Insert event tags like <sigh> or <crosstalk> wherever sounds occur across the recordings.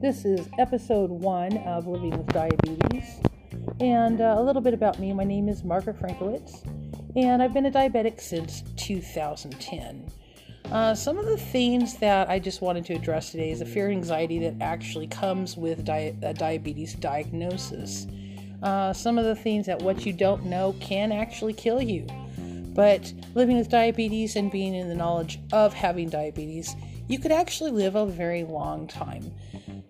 This is episode one of Living with Diabetes. And uh, a little bit about me my name is Margaret Frankowitz, and I've been a diabetic since 2010. Uh, some of the things that I just wanted to address today is the fear and anxiety that actually comes with di- a diabetes diagnosis. Uh, some of the things that what you don't know can actually kill you. But living with diabetes and being in the knowledge of having diabetes, you could actually live a very long time.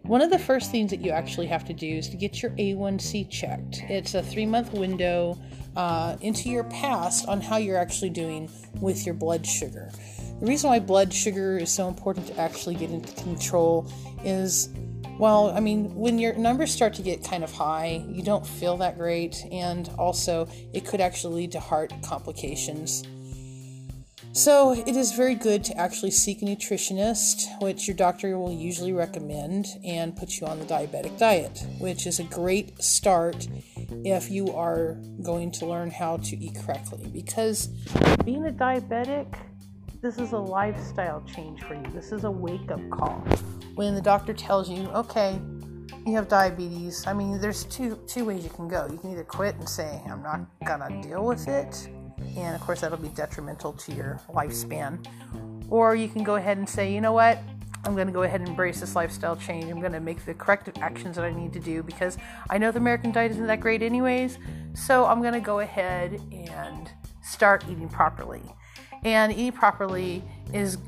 One of the first things that you actually have to do is to get your A1C checked. It's a three month window uh, into your past on how you're actually doing with your blood sugar. The reason why blood sugar is so important to actually get into control is well, I mean, when your numbers start to get kind of high, you don't feel that great, and also it could actually lead to heart complications. So, it is very good to actually seek a nutritionist, which your doctor will usually recommend, and put you on the diabetic diet, which is a great start if you are going to learn how to eat correctly. Because being a diabetic, this is a lifestyle change for you. This is a wake up call. When the doctor tells you, okay, you have diabetes, I mean, there's two two ways you can go. You can either quit and say, I'm not gonna deal with it, and of course that'll be detrimental to your lifespan. Or you can go ahead and say, you know what, I'm going to go ahead and embrace this lifestyle change. I'm going to make the corrective actions that I need to do because I know the American diet isn't that great, anyways. So I'm going to go ahead and start eating properly and eating properly is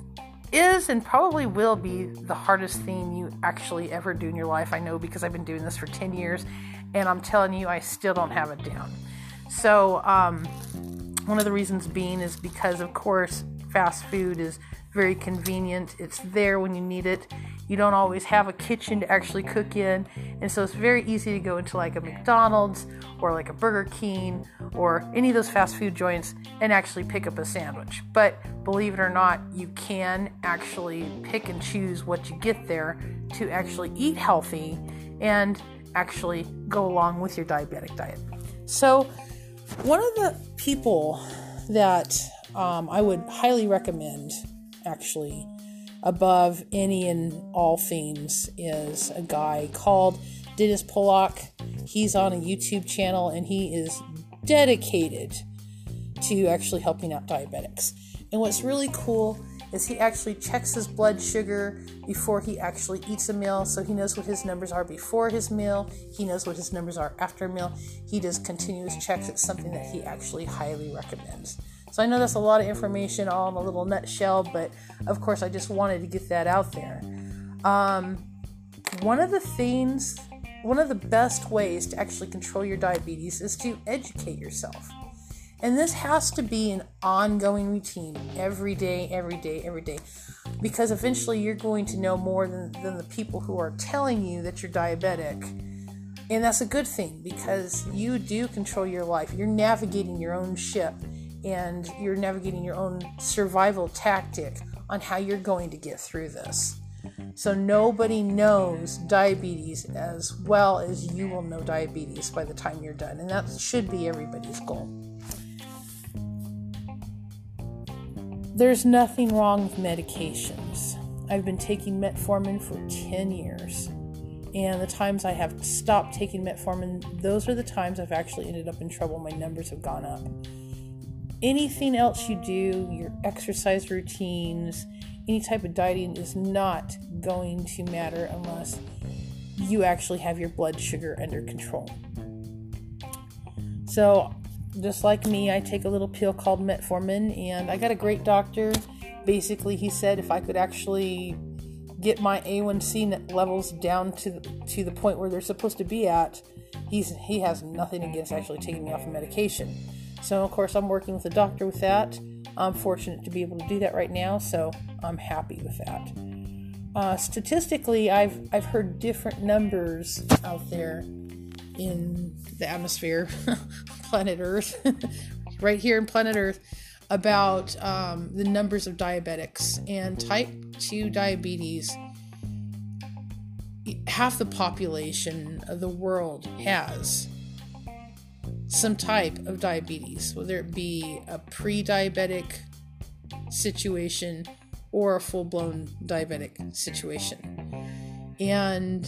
is and probably will be the hardest thing you actually ever do in your life. I know because I've been doing this for 10 years and I'm telling you, I still don't have it down. So, um, one of the reasons being is because, of course, fast food is very convenient. It's there when you need it. You don't always have a kitchen to actually cook in, and so it's very easy to go into like a McDonald's or like a Burger King or any of those fast food joints and actually pick up a sandwich. But believe it or not, you can actually pick and choose what you get there to actually eat healthy and actually go along with your diabetic diet. So, one of the people that um, I would highly recommend actually above any and all things is a guy called Dennis Pollock. He's on a YouTube channel and he is dedicated to actually helping out diabetics. And what's really cool is he actually checks his blood sugar before he actually eats a meal. So he knows what his numbers are before his meal. He knows what his numbers are after a meal. He does continuous checks. It's something that he actually highly recommends so I know that's a lot of information all in a little nutshell, but of course I just wanted to get that out there. Um, one of the things, one of the best ways to actually control your diabetes is to educate yourself. And this has to be an ongoing routine every day, every day, every day. Because eventually you're going to know more than, than the people who are telling you that you're diabetic. And that's a good thing because you do control your life. You're navigating your own ship and you're navigating your own survival tactic on how you're going to get through this. So nobody knows diabetes as well as you will know diabetes by the time you're done, and that should be everybody's goal. There's nothing wrong with medications. I've been taking metformin for 10 years. And the times I have stopped taking metformin, those are the times I've actually ended up in trouble. My numbers have gone up anything else you do, your exercise routines, any type of dieting is not going to matter unless you actually have your blood sugar under control. So, just like me, I take a little pill called metformin, and I got a great doctor. Basically, he said if I could actually get my A1C levels down to to the point where they're supposed to be at, he's he has nothing against actually taking me off of medication. So, of course, I'm working with a doctor with that. I'm fortunate to be able to do that right now, so I'm happy with that. Uh, statistically, I've I've heard different numbers out there in the atmosphere, <laughs> planet Earth, <laughs> right here in planet Earth, about um, the numbers of diabetics and type two diabetes. Half the population of the world has some type of diabetes, whether it be a pre diabetic situation or a full blown diabetic situation. And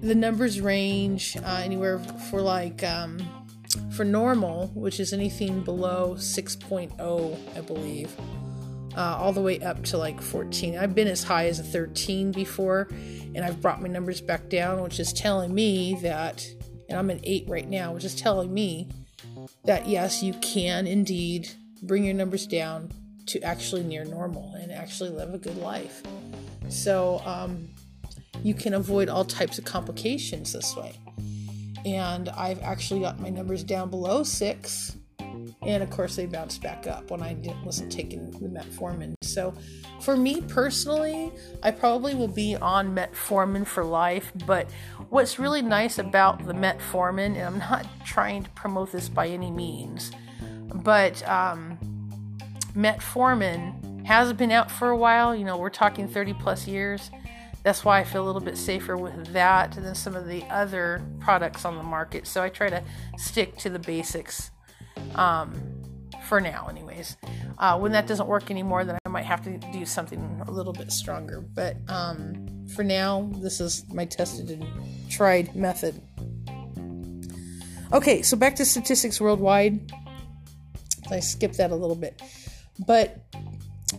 the numbers range uh, anywhere for like um, for normal, which is anything below 6.0, I believe, uh, all the way up to like 14. I've been as high as a 13 before, and I've brought my numbers back down, which is telling me that, and I'm at 8 right now, which is telling me that yes, you can indeed bring your numbers down to actually near normal and actually live a good life. So, um, you can avoid all types of complications this way. And I've actually got my numbers down below six. And of course, they bounced back up when I wasn't taking the metformin. So, for me personally, I probably will be on metformin for life. But what's really nice about the metformin, and I'm not trying to promote this by any means, but um, metformin has been out for a while. You know, we're talking 30 plus years. That's why I feel a little bit safer with that than some of the other products on the market. So I try to stick to the basics um, for now, anyways. Uh, when that doesn't work anymore, then I might have to do something a little bit stronger. But um, for now, this is my tested and tried method. Okay, so back to statistics worldwide. I skipped that a little bit. But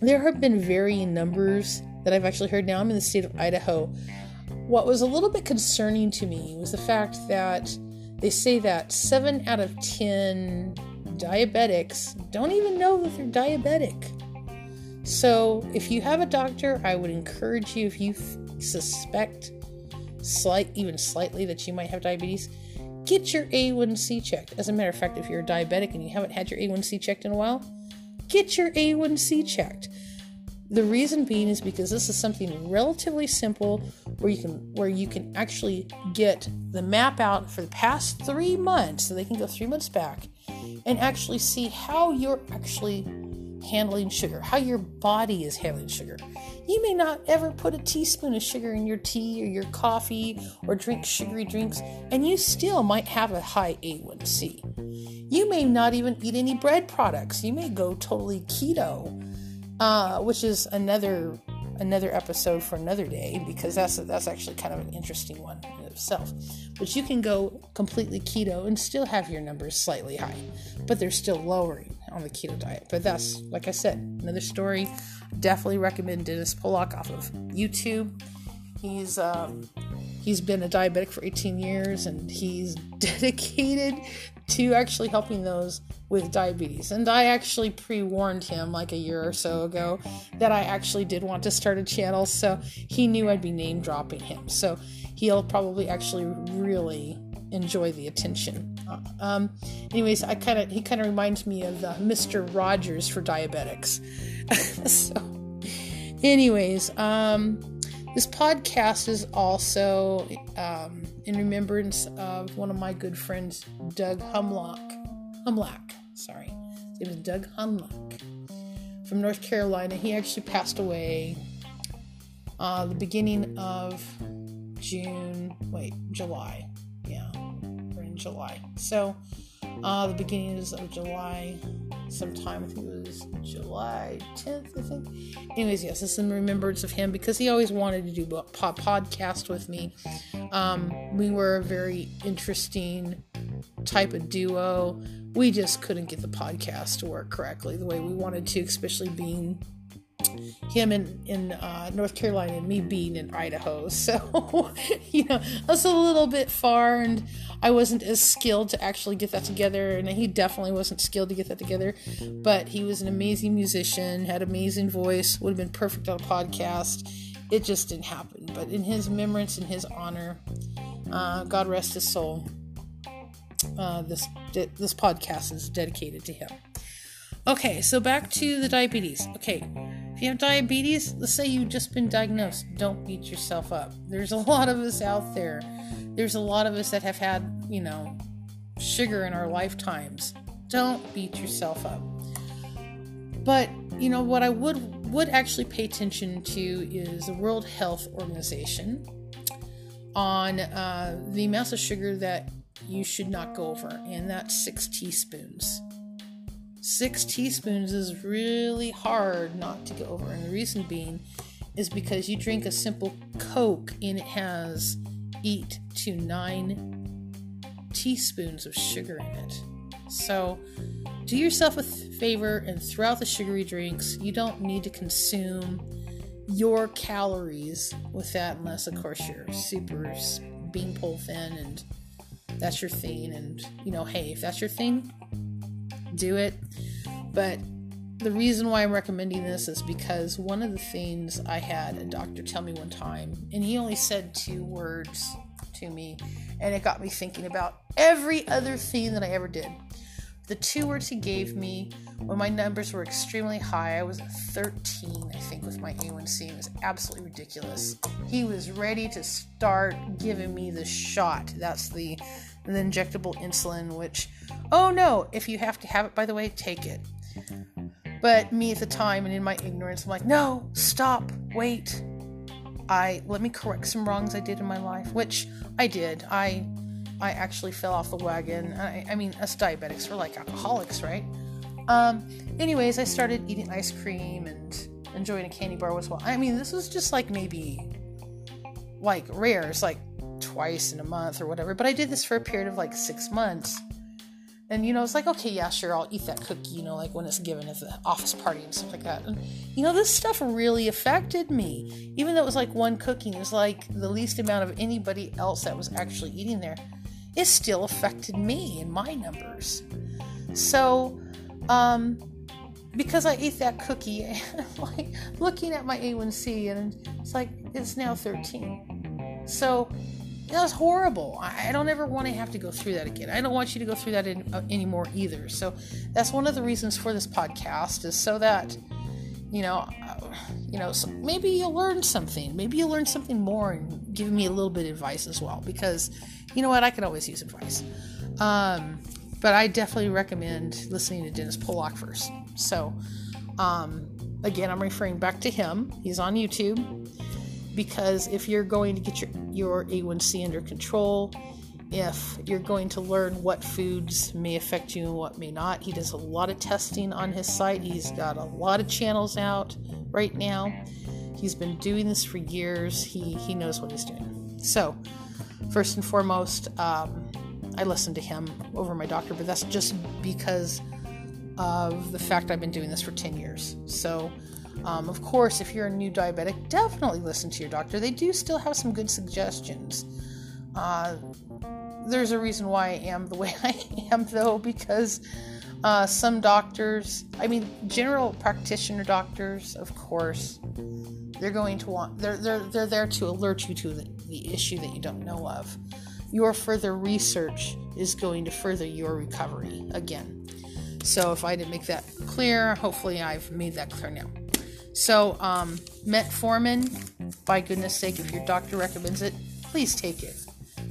there have been varying numbers that I've actually heard. Now I'm in the state of Idaho. What was a little bit concerning to me was the fact that they say that 7 out of 10 diabetics don't even know that they're diabetic. So, if you have a doctor, I would encourage you if you f- suspect slight even slightly that you might have diabetes, get your A1C checked. As a matter of fact, if you're a diabetic and you haven't had your A1C checked in a while, get your A1C checked. The reason being is because this is something relatively simple where you can where you can actually get the map out for the past 3 months so they can go 3 months back and actually see how you're actually handling sugar, how your body is handling sugar. You may not ever put a teaspoon of sugar in your tea or your coffee or drink sugary drinks, and you still might have a high A1C. You may not even eat any bread products. You may go totally keto uh, which is another another episode for another day because that's that's actually kind of an interesting one in itself. But you can go completely keto and still have your numbers slightly high, but they're still lowering on the keto diet. But that's like I said, another story. Definitely recommend Dennis Pollock off of YouTube. He's um, he's been a diabetic for 18 years and he's <laughs> dedicated to actually helping those with diabetes. And I actually pre warned him like a year or so ago that I actually did want to start a channel, so he knew I'd be name dropping him. So he'll probably actually really enjoy the attention. Uh, um, anyways, I kind of he kind of reminds me of uh, Mr. Rogers for diabetics. <laughs> so, anyways, um, this podcast is also um, in remembrance of one of my good friends, Doug Humlock. Humlock, sorry. His name is Doug Humlock from North Carolina. He actually passed away uh, the beginning of June, wait, July. Yeah, we're in July. So, uh, the beginnings of July, sometime, I think it was July 10th, I think. Anyways, yes, it's in remembrance of him because he always wanted to do a podcast with me. Um, we were a very interesting type of duo. We just couldn't get the podcast to work correctly the way we wanted to, especially being him in in uh, North Carolina and me being in Idaho. <laughs> So you know that's a little bit far, and I wasn't as skilled to actually get that together, and he definitely wasn't skilled to get that together. But he was an amazing musician, had amazing voice, would have been perfect on a podcast. It just didn't happen. But in his remembrance, in his honor, uh, God rest his soul. Uh, this this podcast is dedicated to him. Okay, so back to the diabetes. Okay, if you have diabetes, let's say you've just been diagnosed, don't beat yourself up. There's a lot of us out there. There's a lot of us that have had, you know, sugar in our lifetimes. Don't beat yourself up. But, you know, what I would would actually pay attention to is the World Health Organization on uh, the amount of sugar that you should not go over, and that's six teaspoons six teaspoons is really hard not to go over. And the reason being is because you drink a simple Coke and it has eight to nine teaspoons of sugar in it. So do yourself a th- favor and throughout the sugary drinks, you don't need to consume your calories with that unless, of course, you're super beanpole thin and that's your thing. And, you know, hey, if that's your thing, do it. But the reason why I'm recommending this is because one of the things I had a doctor tell me one time, and he only said two words to me, and it got me thinking about every other thing that I ever did. The two words he gave me when my numbers were extremely high, I was at 13, I think, with my A1C. It was absolutely ridiculous. He was ready to start giving me the shot. That's the, the injectable insulin, which, oh no, if you have to have it, by the way, take it. But me at the time and in my ignorance, I'm like, no, stop, wait. I let me correct some wrongs I did in my life, which I did. I I actually fell off the wagon. I, I mean, us diabetics, we're like alcoholics, right? Um, anyways, I started eating ice cream and enjoying a candy bar as well. I mean, this was just like maybe like rare. It's like twice in a month or whatever. But I did this for a period of like six months. And you know, it's like, okay, yeah, sure, I'll eat that cookie, you know, like when it's given at the office party and stuff like that. And you know, this stuff really affected me. Even though it was like one cookie, it was like the least amount of anybody else that was actually eating there it still affected me and my numbers. So, um, because I ate that cookie, <laughs> like looking at my A1C, and it's like it's now 13. So that was horrible. I, don't ever want to have to go through that again. I don't want you to go through that in, uh, anymore either. So that's one of the reasons for this podcast is so that you know, uh, you know, so maybe you'll learn something. Maybe you'll learn something more and give me a little bit of advice as well because you know what? I can always use advice. Um, but I definitely recommend listening to Dennis Pollock first. So, um, again, I'm referring back to him. He's on YouTube because if you're going to get your, your A1C under control, if you're going to learn what foods may affect you and what may not, he does a lot of testing on his site. He's got a lot of channels out right now. He's been doing this for years. He he knows what he's doing. So, first and foremost, um, I listen to him over my doctor, but that's just because of the fact I've been doing this for 10 years. So, um, of course, if you're a new diabetic, definitely listen to your doctor. They do still have some good suggestions. Uh, there's a reason why I am the <laughs> way I am, though, because uh, some doctors, I mean, general practitioner doctors, of course, they're going to want they're they're they're there to alert you to the, the issue that you don't know of. Your further research is going to further your recovery again. So if I didn't make that clear, hopefully I've made that clear now. So um, metformin, by goodness sake, if your doctor recommends it, please take it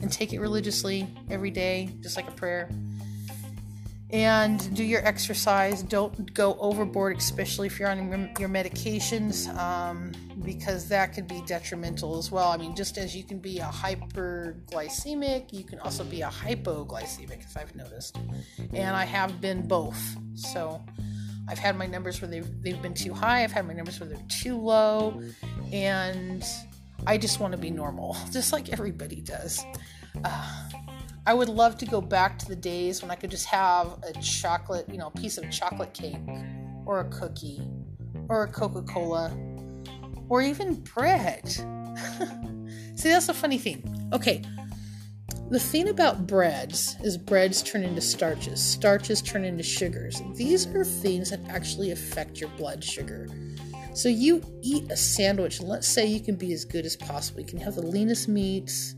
and take it religiously every day, just like a prayer and do your exercise. Don't go overboard, especially if you're on your medications, um, because that could be detrimental as well. I mean, just as you can be a hyperglycemic, you can also be a hypoglycemic, if I've noticed. And I have been both. So I've had my numbers where they've, they've been too high, I've had my numbers where they're too low, and I just want to be normal, <laughs> just like everybody does. Uh, I would love to go back to the days when I could just have a chocolate, you know, piece of chocolate cake or a cookie or a Coca Cola or even bread. <laughs> See, that's a funny thing. Okay, the thing about breads is breads turn into starches, starches turn into sugars. These are things that actually affect your blood sugar. So you eat a sandwich, and let's say you can be as good as possible. You can have the leanest meats,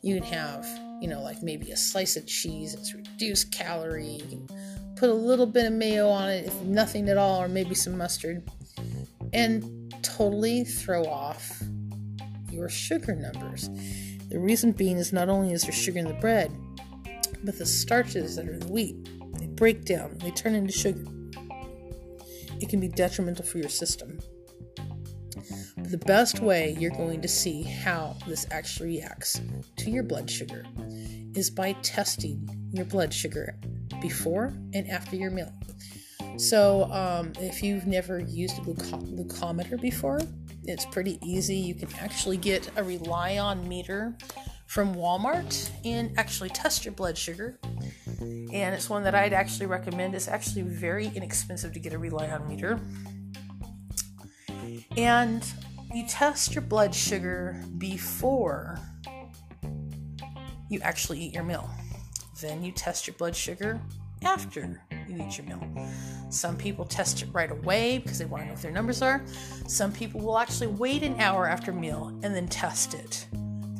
you can have you know, like maybe a slice of cheese that's reduced calorie. You can put a little bit of mayo on it, if nothing at all, or maybe some mustard, and totally throw off your sugar numbers. The reason being is not only is there sugar in the bread, but the starches that are in the wheat, they break down, they turn into sugar. It can be detrimental for your system. The best way you're going to see how this actually reacts to your blood sugar is by testing your blood sugar before and after your meal. So, um, if you've never used a glucometer before, it's pretty easy. You can actually get a ReliOn meter from Walmart and actually test your blood sugar. And it's one that I'd actually recommend. It's actually very inexpensive to get a ReliOn meter. And you test your blood sugar before you actually eat your meal. Then you test your blood sugar after you eat your meal. Some people test it right away because they want to know what their numbers are. Some people will actually wait an hour after meal and then test it,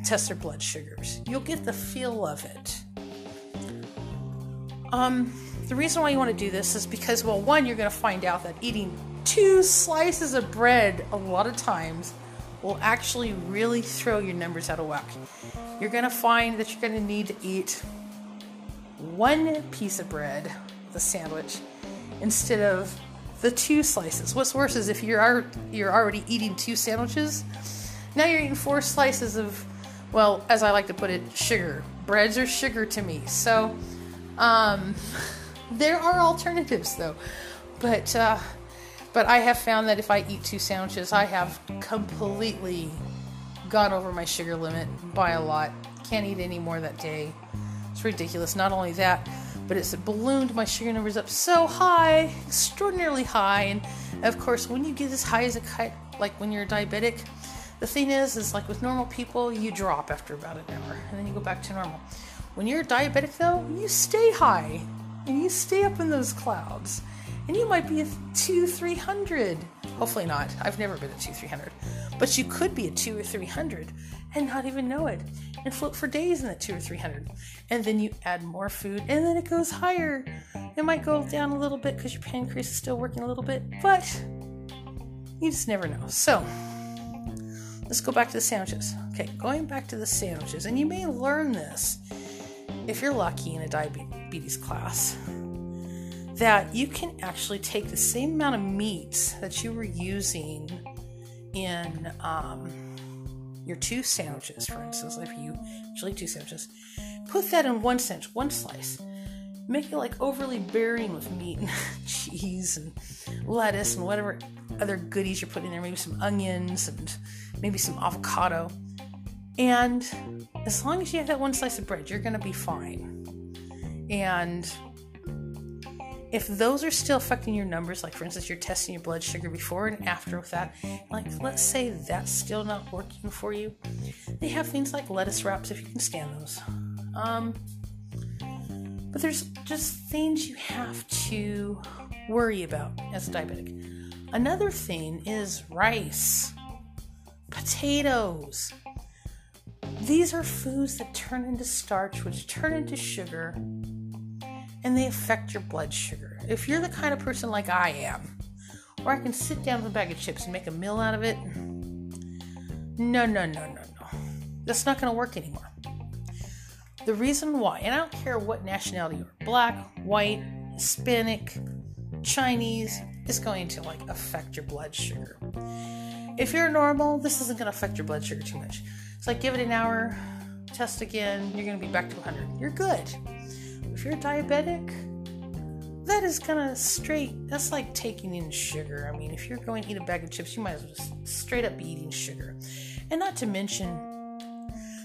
test their blood sugars. You'll get the feel of it. Um, the reason why you want to do this is because, well, one, you're going to find out that eating two slices of bread a lot of times will actually really throw your numbers out of whack. You're going to find that you're going to need to eat one piece of bread, the sandwich, instead of the two slices. What's worse is if you're you're already eating two sandwiches, now you're eating four slices of, well, as I like to put it, sugar. Breads are sugar to me. So, um, <laughs> there are alternatives though, but uh, but I have found that if I eat two sandwiches, I have completely gone over my sugar limit by a lot. Can't eat any more that day. It's ridiculous. Not only that, but it's ballooned my sugar numbers up so high, extraordinarily high. And of course, when you get as high as a kite, like when you're diabetic, the thing is, is like with normal people, you drop after about an hour and then you go back to normal. When you're diabetic, though, you stay high and you stay up in those clouds. And you might be a two, three hundred. Hopefully not. I've never been a two, three hundred. But you could be a two or three hundred and not even know it and float for days in that two or three hundred. And then you add more food and then it goes higher. It might go down a little bit because your pancreas is still working a little bit, but you just never know. So let's go back to the sandwiches. Okay, going back to the sandwiches, and you may learn this if you're lucky in a diabetes class that you can actually take the same amount of meat that you were using in um, your two sandwiches, for instance, if you actually two sandwiches, put that in one sandwich, one slice. Make it like overly bearing with meat and <laughs> cheese and lettuce and whatever other goodies you're putting in there, maybe some onions and maybe some avocado. And as long as you have that one slice of bread, you're to be fine. And if those are still affecting your numbers, like for instance, you're testing your blood sugar before and after with that, like let's say that's still not working for you, they have things like lettuce wraps if you can stand those. Um, but there's just things you have to worry about as a diabetic. Another thing is rice, potatoes. These are foods that turn into starch, which turn into sugar, and they affect your blood sugar. If you're the kind of person like I am, where I can sit down with a bag of chips and make a meal out of it, no, no, no, no, no. That's not going to work anymore. The reason why, and I don't care what nationality you are black, white, Hispanic, Chinese, is going to like affect your blood sugar. If you're normal, this isn't going to affect your blood sugar too much. It's like give it an hour, test again, you're going to be back to 100. You're good if you're diabetic, that is kind of straight. That's like taking in sugar. I mean, if you're going to eat a bag of chips, you might as well just straight up be eating sugar. And not to mention,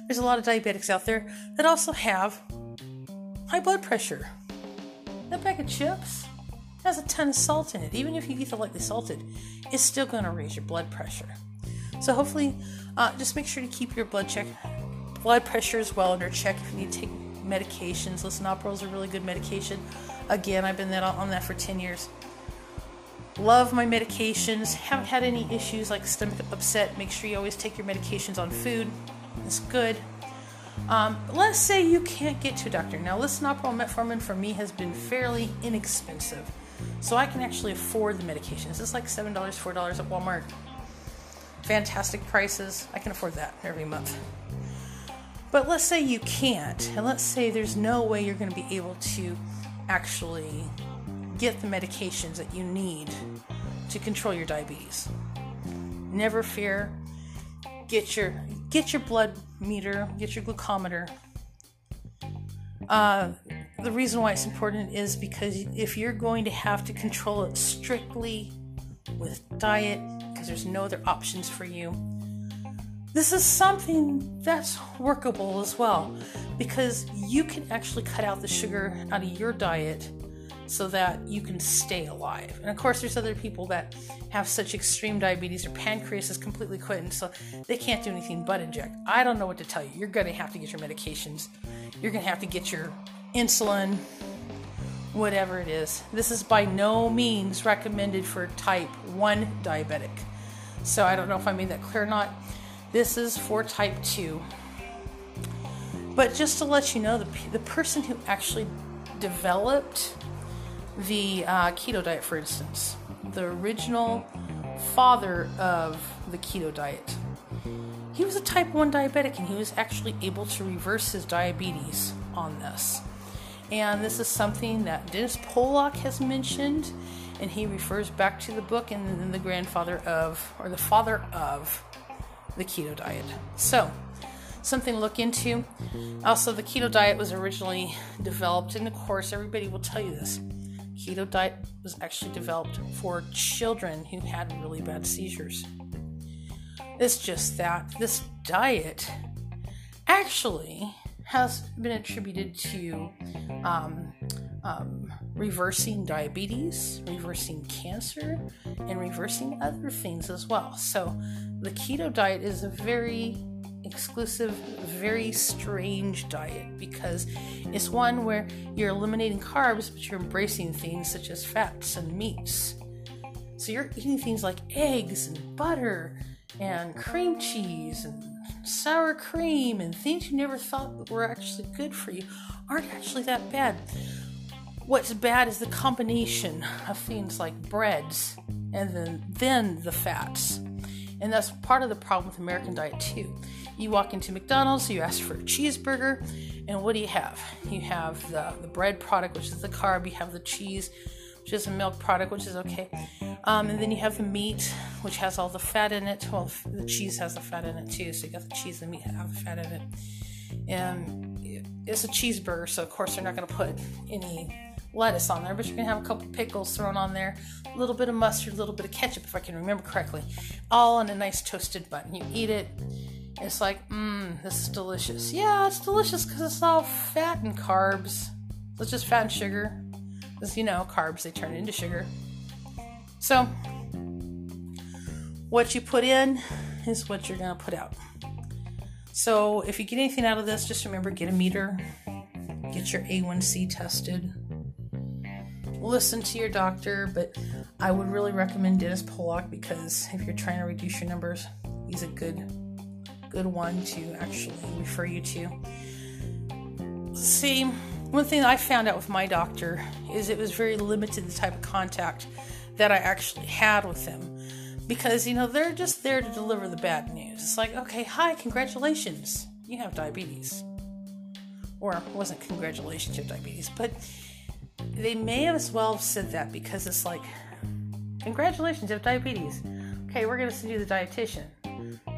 there's a lot of diabetics out there that also have high blood pressure. That bag of chips has a ton of salt in it. Even if you eat the lightly salted, it's still going to raise your blood pressure. So hopefully, uh, just make sure to keep your blood check, blood pressure as well under check if you need to take medications. Lisinopril is a really good medication. Again, I've been that on that for 10 years. Love my medications. Haven't had any issues like stomach upset. Make sure you always take your medications on food. It's good. Um, let's say you can't get to a doctor. Now, lisinopril metformin for me has been fairly inexpensive, so I can actually afford the medications. It's like $7, $4 at Walmart. Fantastic prices. I can afford that every month. But let's say you can't, and let's say there's no way you're going to be able to actually get the medications that you need to control your diabetes. Never fear. Get your get your blood meter, get your glucometer. Uh, the reason why it's important is because if you're going to have to control it strictly with diet, because there's no other options for you, this is something that's workable as well because you can actually cut out the sugar out of your diet so that you can stay alive. And of course, there's other people that have such extreme diabetes, their pancreas is completely quitting, so they can't do anything but inject. I don't know what to tell you. You're going to have to get your medications, you're going to have to get your insulin, whatever it is. This is by no means recommended for type 1 diabetic. So I don't know if I made that clear or not. This is for type 2. But just to let you know, the, the person who actually developed the uh, keto diet, for instance, the original father of the keto diet, he was a type 1 diabetic and he was actually able to reverse his diabetes on this. And this is something that Dennis Pollock has mentioned, and he refers back to the book and the grandfather of, or the father of, the keto diet. So, something to look into. Also, the keto diet was originally developed, and of course, everybody will tell you this keto diet was actually developed for children who had really bad seizures. It's just that this diet actually has been attributed to um, um, reversing diabetes, reversing cancer, and reversing other things as well. So, the keto diet is a very exclusive, very strange diet because it's one where you're eliminating carbs, but you're embracing things such as fats and meats. So you're eating things like eggs and butter and cream cheese and sour cream and things you never thought were actually good for you aren't actually that bad. What's bad is the combination of things like breads and then then the fats. And that's part of the problem with American diet too. You walk into McDonald's, you ask for a cheeseburger, and what do you have? You have the, the bread product, which is the carb, you have the cheese, which is a milk product, which is okay. Um, and then you have the meat, which has all the fat in it. Well, the cheese has the fat in it too, so you got the cheese and the meat have the fat in it. And it's a cheeseburger, so of course they're not going to put any lettuce on there, but you can have a couple pickles thrown on there, a little bit of mustard, a little bit of ketchup, if I can remember correctly, all on a nice toasted bun. You eat it, it's like, mmm, this is delicious. Yeah, it's delicious because it's all fat and carbs. It's just fat and sugar. Because, you know, carbs, they turn into sugar. So, what you put in is what you're going to put out. So, if you get anything out of this, just remember get a meter, get your A1C tested, listen to your doctor, but I would really recommend Dennis Pollock because if you're trying to reduce your numbers, he's a good good one to actually refer you to. See, one thing that I found out with my doctor is it was very limited the type of contact that I actually had with them because you know they're just there to deliver the bad news. It's like, okay, hi, congratulations, you have diabetes, or it wasn't congratulations, you have diabetes, but they may as well have said that because it's like, congratulations, you have diabetes. Okay, we're gonna send you the dietitian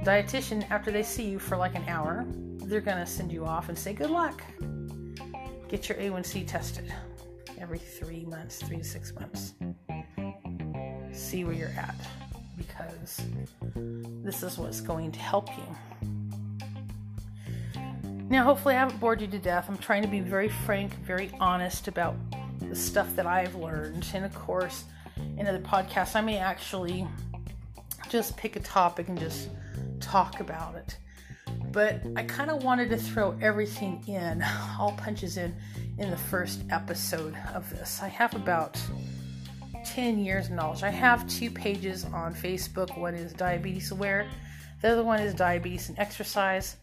dietitian, after they see you for like an hour, they're going to send you off and say, Good luck. Get your A1C tested every three months, three to six months. See where you're at because this is what's going to help you. Now, hopefully, I haven't bored you to death. I'm trying to be very frank, very honest about the stuff that I've learned. And of course, in other podcasts, I may actually just pick a topic and just talk about it. But I kind of wanted to throw everything in, <laughs> all punches in, in the first episode of this. I have about 10 years of knowledge. I have two pages on Facebook. One is Diabetes Aware, the other one is Diabetes and Exercise.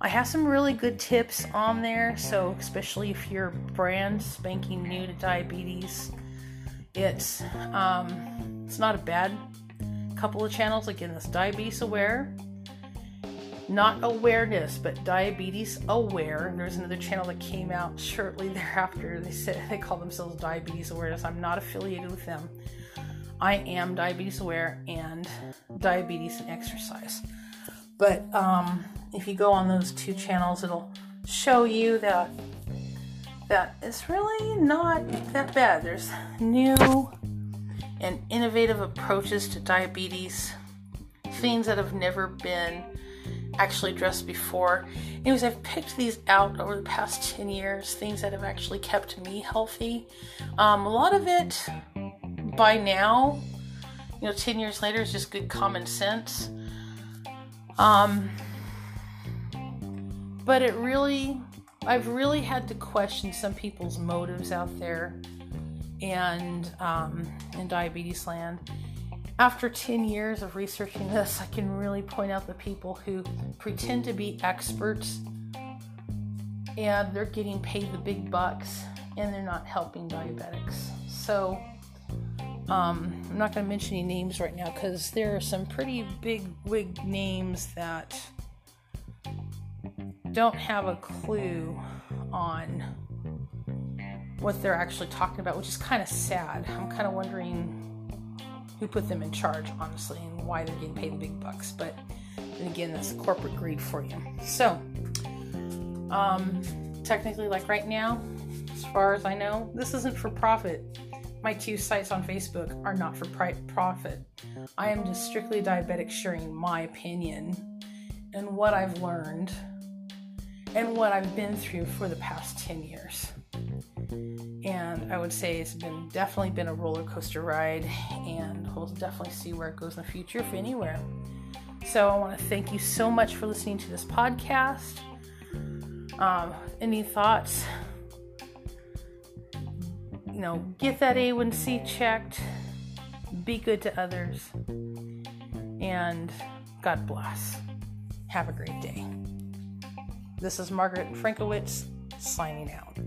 I have some really good tips on there, so especially if you're brand spanking new to diabetes, it's um, it's not a bad couple of channels. Again, this Diabetes Aware, not awareness, but diabetes aware. And there's another channel that came out <laughs> shortly thereafter. They said they call themselves diabetes awareness. I'm not affiliated with them. I am diabetes aware and diabetes and exercise. But um, if you go on those two channels, it'll show you that that it's really not that bad. There's new and innovative approaches to diabetes, things that have never been actually addressed before. Anyways, I've picked these out over the past 10 years, things that have actually kept me healthy. Um, a lot of it by now, you know, 10 years later, is just good common sense. Um, but it really, I've really had to question some people's motives out there and um, in diabetes land. After 10 years of researching this, I can really point out the people who pretend to be experts and they're getting paid the big bucks and they're not helping diabetics. So, um, I'm not going to mention any names right now because there are some pretty big wig names that don't have a clue on what they're actually talking about, which is kind of sad. I'm kind of wondering who put them in charge, honestly, and why they're getting paid the big bucks. But then again, that's corporate greed for you. So, um, technically, like right now, as far as I know, this isn't for profit. My two sites on Facebook are not for profit. I am just strictly diabetic sharing my opinion and what I've learned and what I've been through for the past 10 years. And I would say it's been definitely been a roller coaster ride, and we'll definitely see where it goes in the future, if anywhere. So I want to thank you so much for listening to this podcast. Um, any thoughts? You know, get that A1C checked, be good to others, and God bless. Have a great day. This is Margaret Frankowitz signing out.